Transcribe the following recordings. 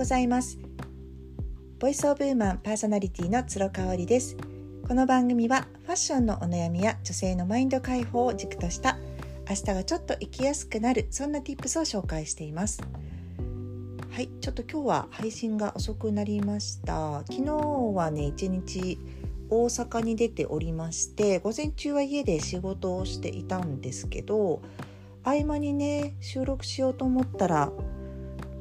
ございます。ボイスオブウーマンパーソナリティの鶴香織です。この番組はファッションのお悩みや女性のマインド解放を軸とした明日がちょっと生きやすくなるそんな tips を紹介しています。はいちょっと今日は配信が遅くなりました。昨日はね一日大阪に出ておりまして午前中は家で仕事をしていたんですけど合間にね収録しようと思ったら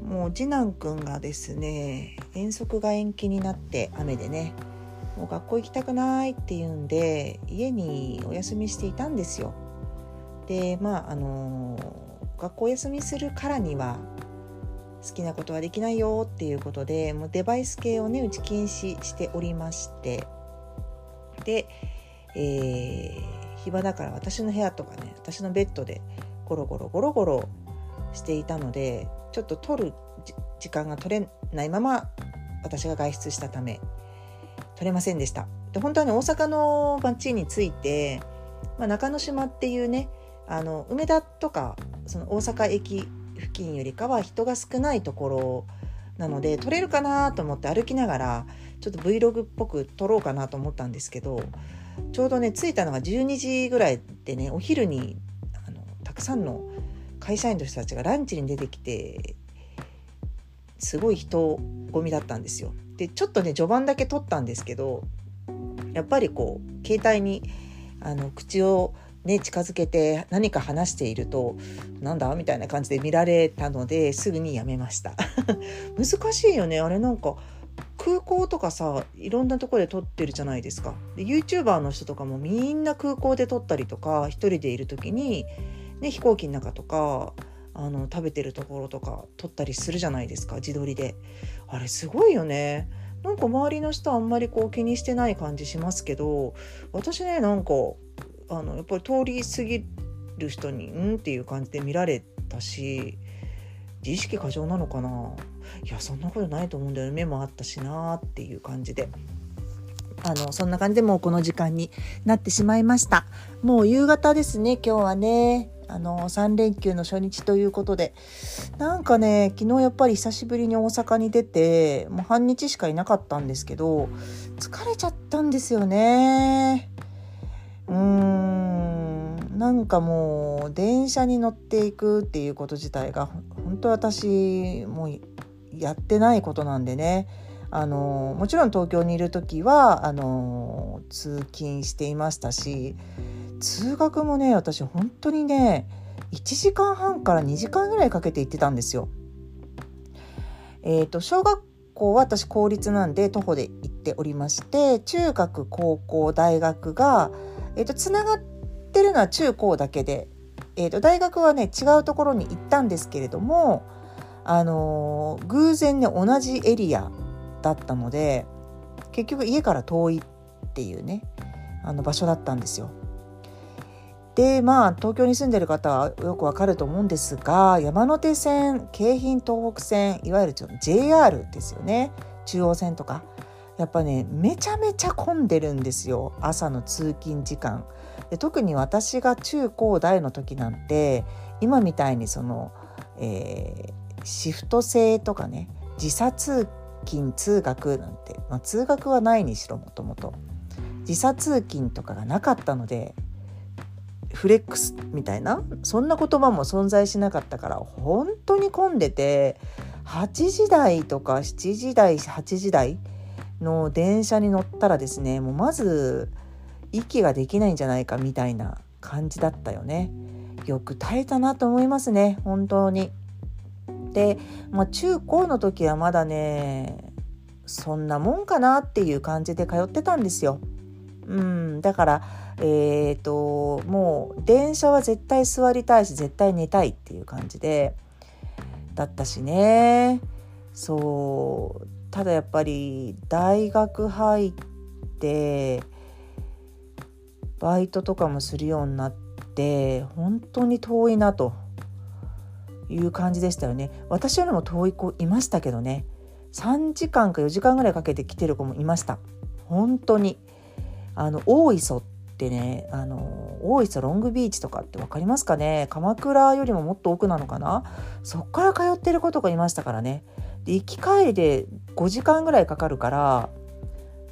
もう次男くんがですね遠足が延期になって雨でねもう学校行きたくないっていうんで家にお休みしていたんですよ。でまああの学校休みするからには好きなことはできないよっていうことでもうデバイス系をね打ち禁止しておりましてで、えー、暇だから私の部屋とかね私のベッドでゴロゴロゴロゴロしていたのでちょっと取る時間が取れないまま私が外出したため取れませんでした。で本当はね大阪の街に着いて、まあ、中之島っていうねあの梅田とかその大阪駅付近よりかは人が少ないところなので撮れるかなと思って歩きながらちょっと Vlog っぽく撮ろうかなと思ったんですけどちょうどね着いたのが12時ぐらいでねお昼にあのたくさんの会社員の人たちがランチに出てきてすごい人混みだったんですよ。でちょっとね序盤だけ撮ったんですけどやっぱりこう携帯にあの口をね近づけて何か話しているとなんだ？みたいな感じで見られたのですぐにやめました。難しいよね。あれなんか空港とかさいろんなとこで撮ってるじゃないですか。で YouTuber の人とかもみんな空港で撮ったりとか一人でいる時に、ね、飛行機の中とかあの食べてるところとか撮ったりするじゃないですか自撮りで。あれすごいよね。なんか周りの人あんまりこう気にしてない感じしますけど私ねなんかあのやっぱり通り過ぎる人にんっていう感じで見られたし自意識過剰なのかな。いやそんなことないと思うんだよね。目もあったしなっていう感じで。あのそんな感じでもうこの時間になってしまいました。もう夕方ですね今日はね。あの3連休の初日ということでなんかね昨日やっぱり久しぶりに大阪に出てもう半日しかいなかったんですけど疲れちゃったんですよね。うーん。なんかもう電車に乗っていくっていうこと自体が本当私もうやってないことなんでね。あのもちろん東京にいる時はあの通勤していましたし通学もね私本当にね1時間半から2時間ぐらいかけて行ってたんですよ。えーと、小学校は私公立なんで徒歩で行っておりまして中学高校大学が、えーと、つながってるのは中高だけで、えーと大学はね違うところに行ったんですけれどもあのー、偶然ね同じエリアだったので結局家から遠いっていうねあの場所だったんですよ。でまあ東京に住んでる方はよくわかると思うんですが山手線京浜東北線いわゆる JR ですよね。中央線とか。やっぱねめちゃめちゃ混んでるんですよ。朝の通勤時間。で特に私が中高大の時なんて今みたいにその、えー、シフト制とかね時差通勤通学なんて、まあ、通学はないにしろもともと。時差通勤とかがなかったのでフレックスみたいなそんな言葉も存在しなかったから本当に混んでて8時台とか7時台8時台の電車に乗ったらですねもうまず息ができないんじゃないかみたいな感じだったよね。よく耐えたなと思いますね本当に。で、まあ、中高の時はまだねそんなもんかなっていう感じで通ってたんですよ。うん、だからえーと、もう電車は絶対座りたいし絶対寝たいっていう感じでだったしね。そう。ただやっぱり大学入ってバイトとかもするようになって本当に遠いなという感じでしたよね。私よりも遠い子いましたけどね。3時間か4時間ぐらいかけて来てる子もいました。本当に。あの大磯っってねあの大磯ロングビーチとかって分かりますかね？鎌倉よりももっと奥なのかな？そっから通ってる子とかいましたからね。で行き帰りで5時間ぐらいかかるから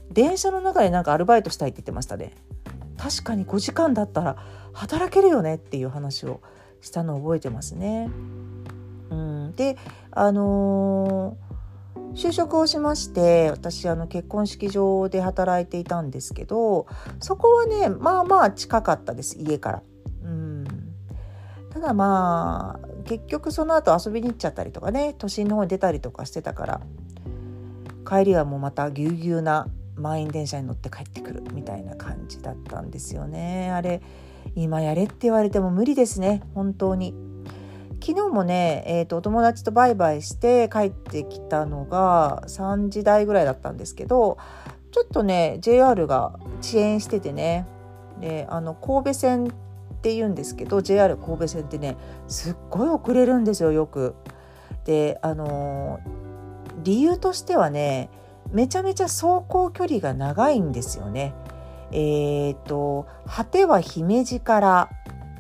電車の中でなんかアルバイトしたいって言ってましたね。確かに5時間だったら働けるよね？っていう話をしたのを覚えてますね。うん、であのー、就職をしまして私あの結婚式場で働いていたんですけどそこはねまあまあ近かったです家から。うん、ただまあ結局その後遊びに行っちゃったりとかね都心の方に出たりとかしてたから帰りはもうまたぎゅうぎゅうな満員電車に乗って帰ってくるみたいな感じだったんですよね。あれ今やれって言われても無理ですね本当に。昨日もね、えーと、お友達とバイバイして帰ってきたのが3時台ぐらいだったんですけどちょっとね JR が遅延しててねであの神戸線って言うんですけど JR 神戸線ってねすっごい遅れるんですよよく。であの理由としてはねめちゃめちゃ走行距離が長いんですよね。えっ、ー、と果ては姫路から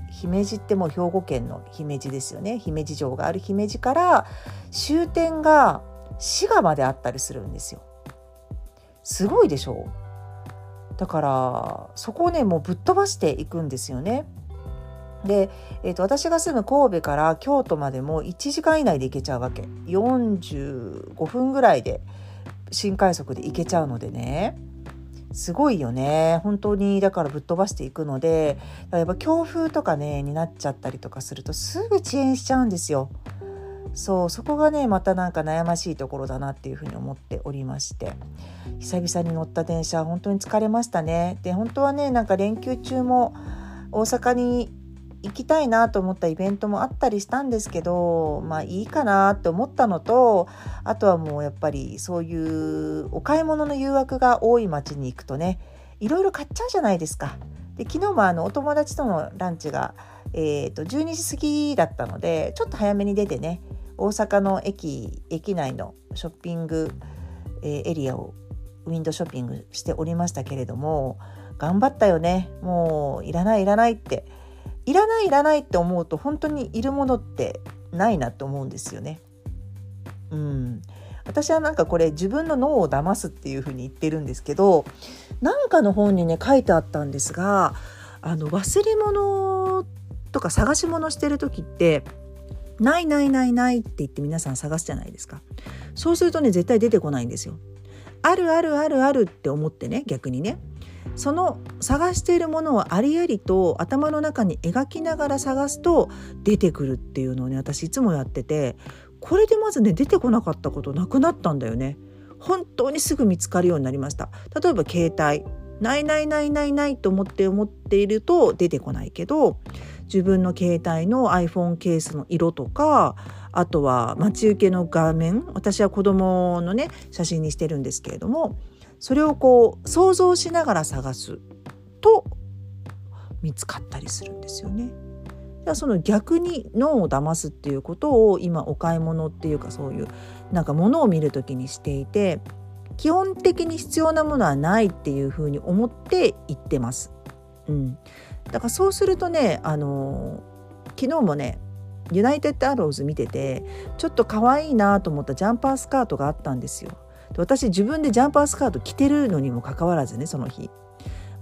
姫路ってもう兵庫県の姫路ですよね姫路城がある姫路から終点が滋賀まであったりするんですよ。すごいでしょだからそこをねもうぶっ飛ばしていくんですよね。で、えーと、私が住む神戸から京都までも1時間以内で行けちゃうわけ45分ぐらいで新快速で行けちゃうのでねすごいよね本当にだからぶっ飛ばしていくのでやっぱ強風とかねになっちゃったりとかするとすぐ遅延しちゃうんですよ。そうそこがねまたなんか悩ましいところだなっていうふうに思っておりまして久々に乗った電車本当に疲れましたね。で本当はねなんか連休中も大阪に行きたいなと思ったイベントもあったりしたんですけどまあいいかなって思ったのとあとはもうやっぱりそういうお買い物の誘惑が多い街に行くとねいろいろ買っちゃうじゃないですか。で昨日もあのお友達とのランチが、えーと、12時過ぎだったのでちょっと早めに出てね大阪の駅駅内のショッピング、えー、エリアをウィンドショッピングしておりましたけれども頑張ったよねもういらないいらないっていらないいらないって思うと本当にいるものってないなって思うんですよね。うん、私はなんかこれ自分の脳を騙すっていうふうに言ってるんですけどなんかの本にね書いてあったんですがあの忘れ物とか探し物してる時ってないないないないって言って皆さん探すじゃないですか。そうするとね絶対出てこないんですよ。あるあるあるあるって思ってね逆にね。その探しているものをありありと頭の中に描きながら探すと出てくるっていうのをね私いつもやっててこれでまずね出てこなかったことなくなったんだよね。本当にすぐ見つかるようになりました。例えば携帯ないないないないないと思って思っていると出てこないけど自分の携帯の iPhone ケースの色とかあとは待ち受けの画面私は子供のね写真にしてるんですけれどもそれをこう想像しながら探すと見つかったりするんですよね。じゃあその逆に脳を騙すっていうことを今お買い物っていうかそういうなんか物を見る時にしていて基本的に必要なものはないっていうふうに思って言ってます。うん、だからそうするとねあの昨日もねユナイテッドアローズ見ててちょっと可愛いなと思ったジャンパースカートがあったんですよ。私自分でジャンパースカート着てるのにもかかわらずねその日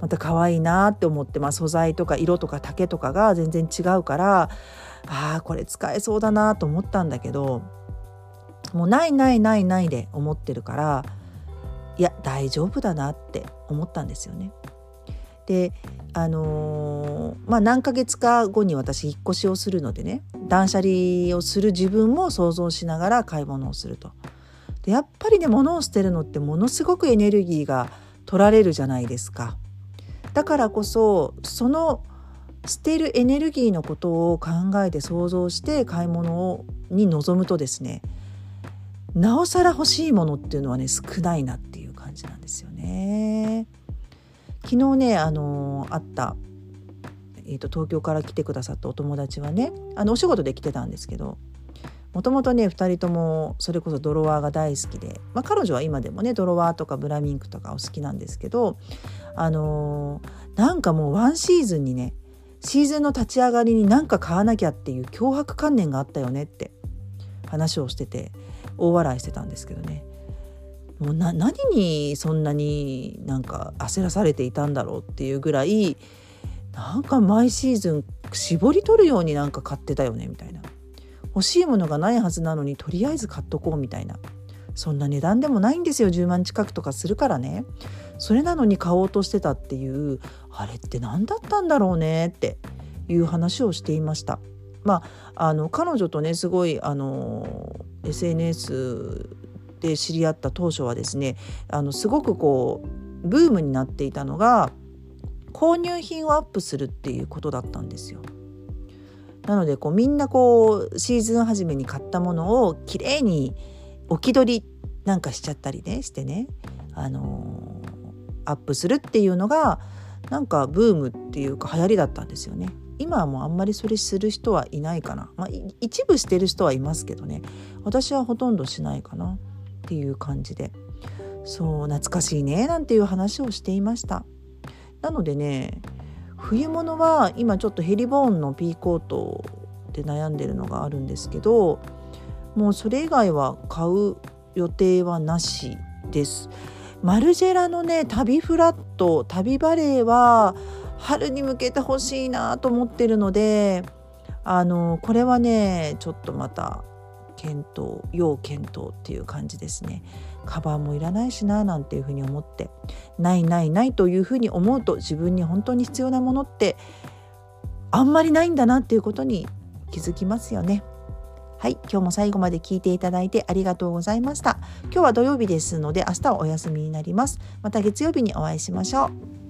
また可愛いなって思って、まあ、素材とか色とか丈とかが全然違うからああこれ使えそうだなと思ったんだけどもうないないないないで思ってるからいや大丈夫だなって思ったんですよね。であのー、まあ何ヶ月か後に私引っ越しをするのでね断捨離をする自分も想像しながら買い物をすると。でやっぱりね物を捨てるのってものすごくエネルギーが取られるじゃないですか。だからこそその捨てるエネルギーのことを考えて想像して買い物に臨むとですねなおさら欲しいものっていうのはね少ないなっていう感じなんですよね。昨日ねあのあった、えーと東京から来てくださったお友達はねあのお仕事で来てたんですけどもともとね2人ともそれこそドロワーが大好きで、まあ、彼女は今でもねドロワーとかブラミンクとかお好きなんですけどあのー、なんかもうワンシーズンにねシーズンの立ち上がりに何か買わなきゃっていう脅迫観念があったよねって話をしてて大笑いしてたんですけどね。もう何にそんなになんか焦らされていたんだろうっていうぐらいなんか毎シーズン絞り取るようになんか買ってたよねみたいな。欲しいものがないはずなのにとりあえず買っとこうみたいなそんな値段でもないんですよ10万近くとかするからねそれなのに買おうとしてたっていうあれって何だったんだろうねっていう話をしていました。まあ、あの彼女とねすごいあの SNS で知り合った当初はですねあのすごくこうブームになっていたのが購入品をアップするっていうことだったんですよ。なのでこうみんなこうシーズン初めに買ったものをきれいに置き取りなんかしちゃったりねしてね、あのー、アップするっていうのがなんかブームっていうか流行りだったんですよね。今はもうあんまりそれする人はいないかな、まあ、一部してる人はいますけどね。私はほとんどしないかな。っていう感じで。そう懐かしいねなんていう話をしていました。なのでね冬物は今ちょっとヘリボーンのピーコートで悩んでるのがあるんですけどもうそれ以外は買う予定はなしです。マルジェラのね旅フラット旅バレーは春に向けてほしいなと思ってるのであのこれはねちょっとまた検討要検討っていう感じですねカバーもいらないしななんていうふうに思ってないないないというふうに思うと自分に本当に必要なものってあんまりないんだなっていうことに気づきますよね。はい、今日も最後まで聞いていただいてありがとうございました。今日は土曜日ですので明日はお休みになります。また月曜日にお会いしましょう。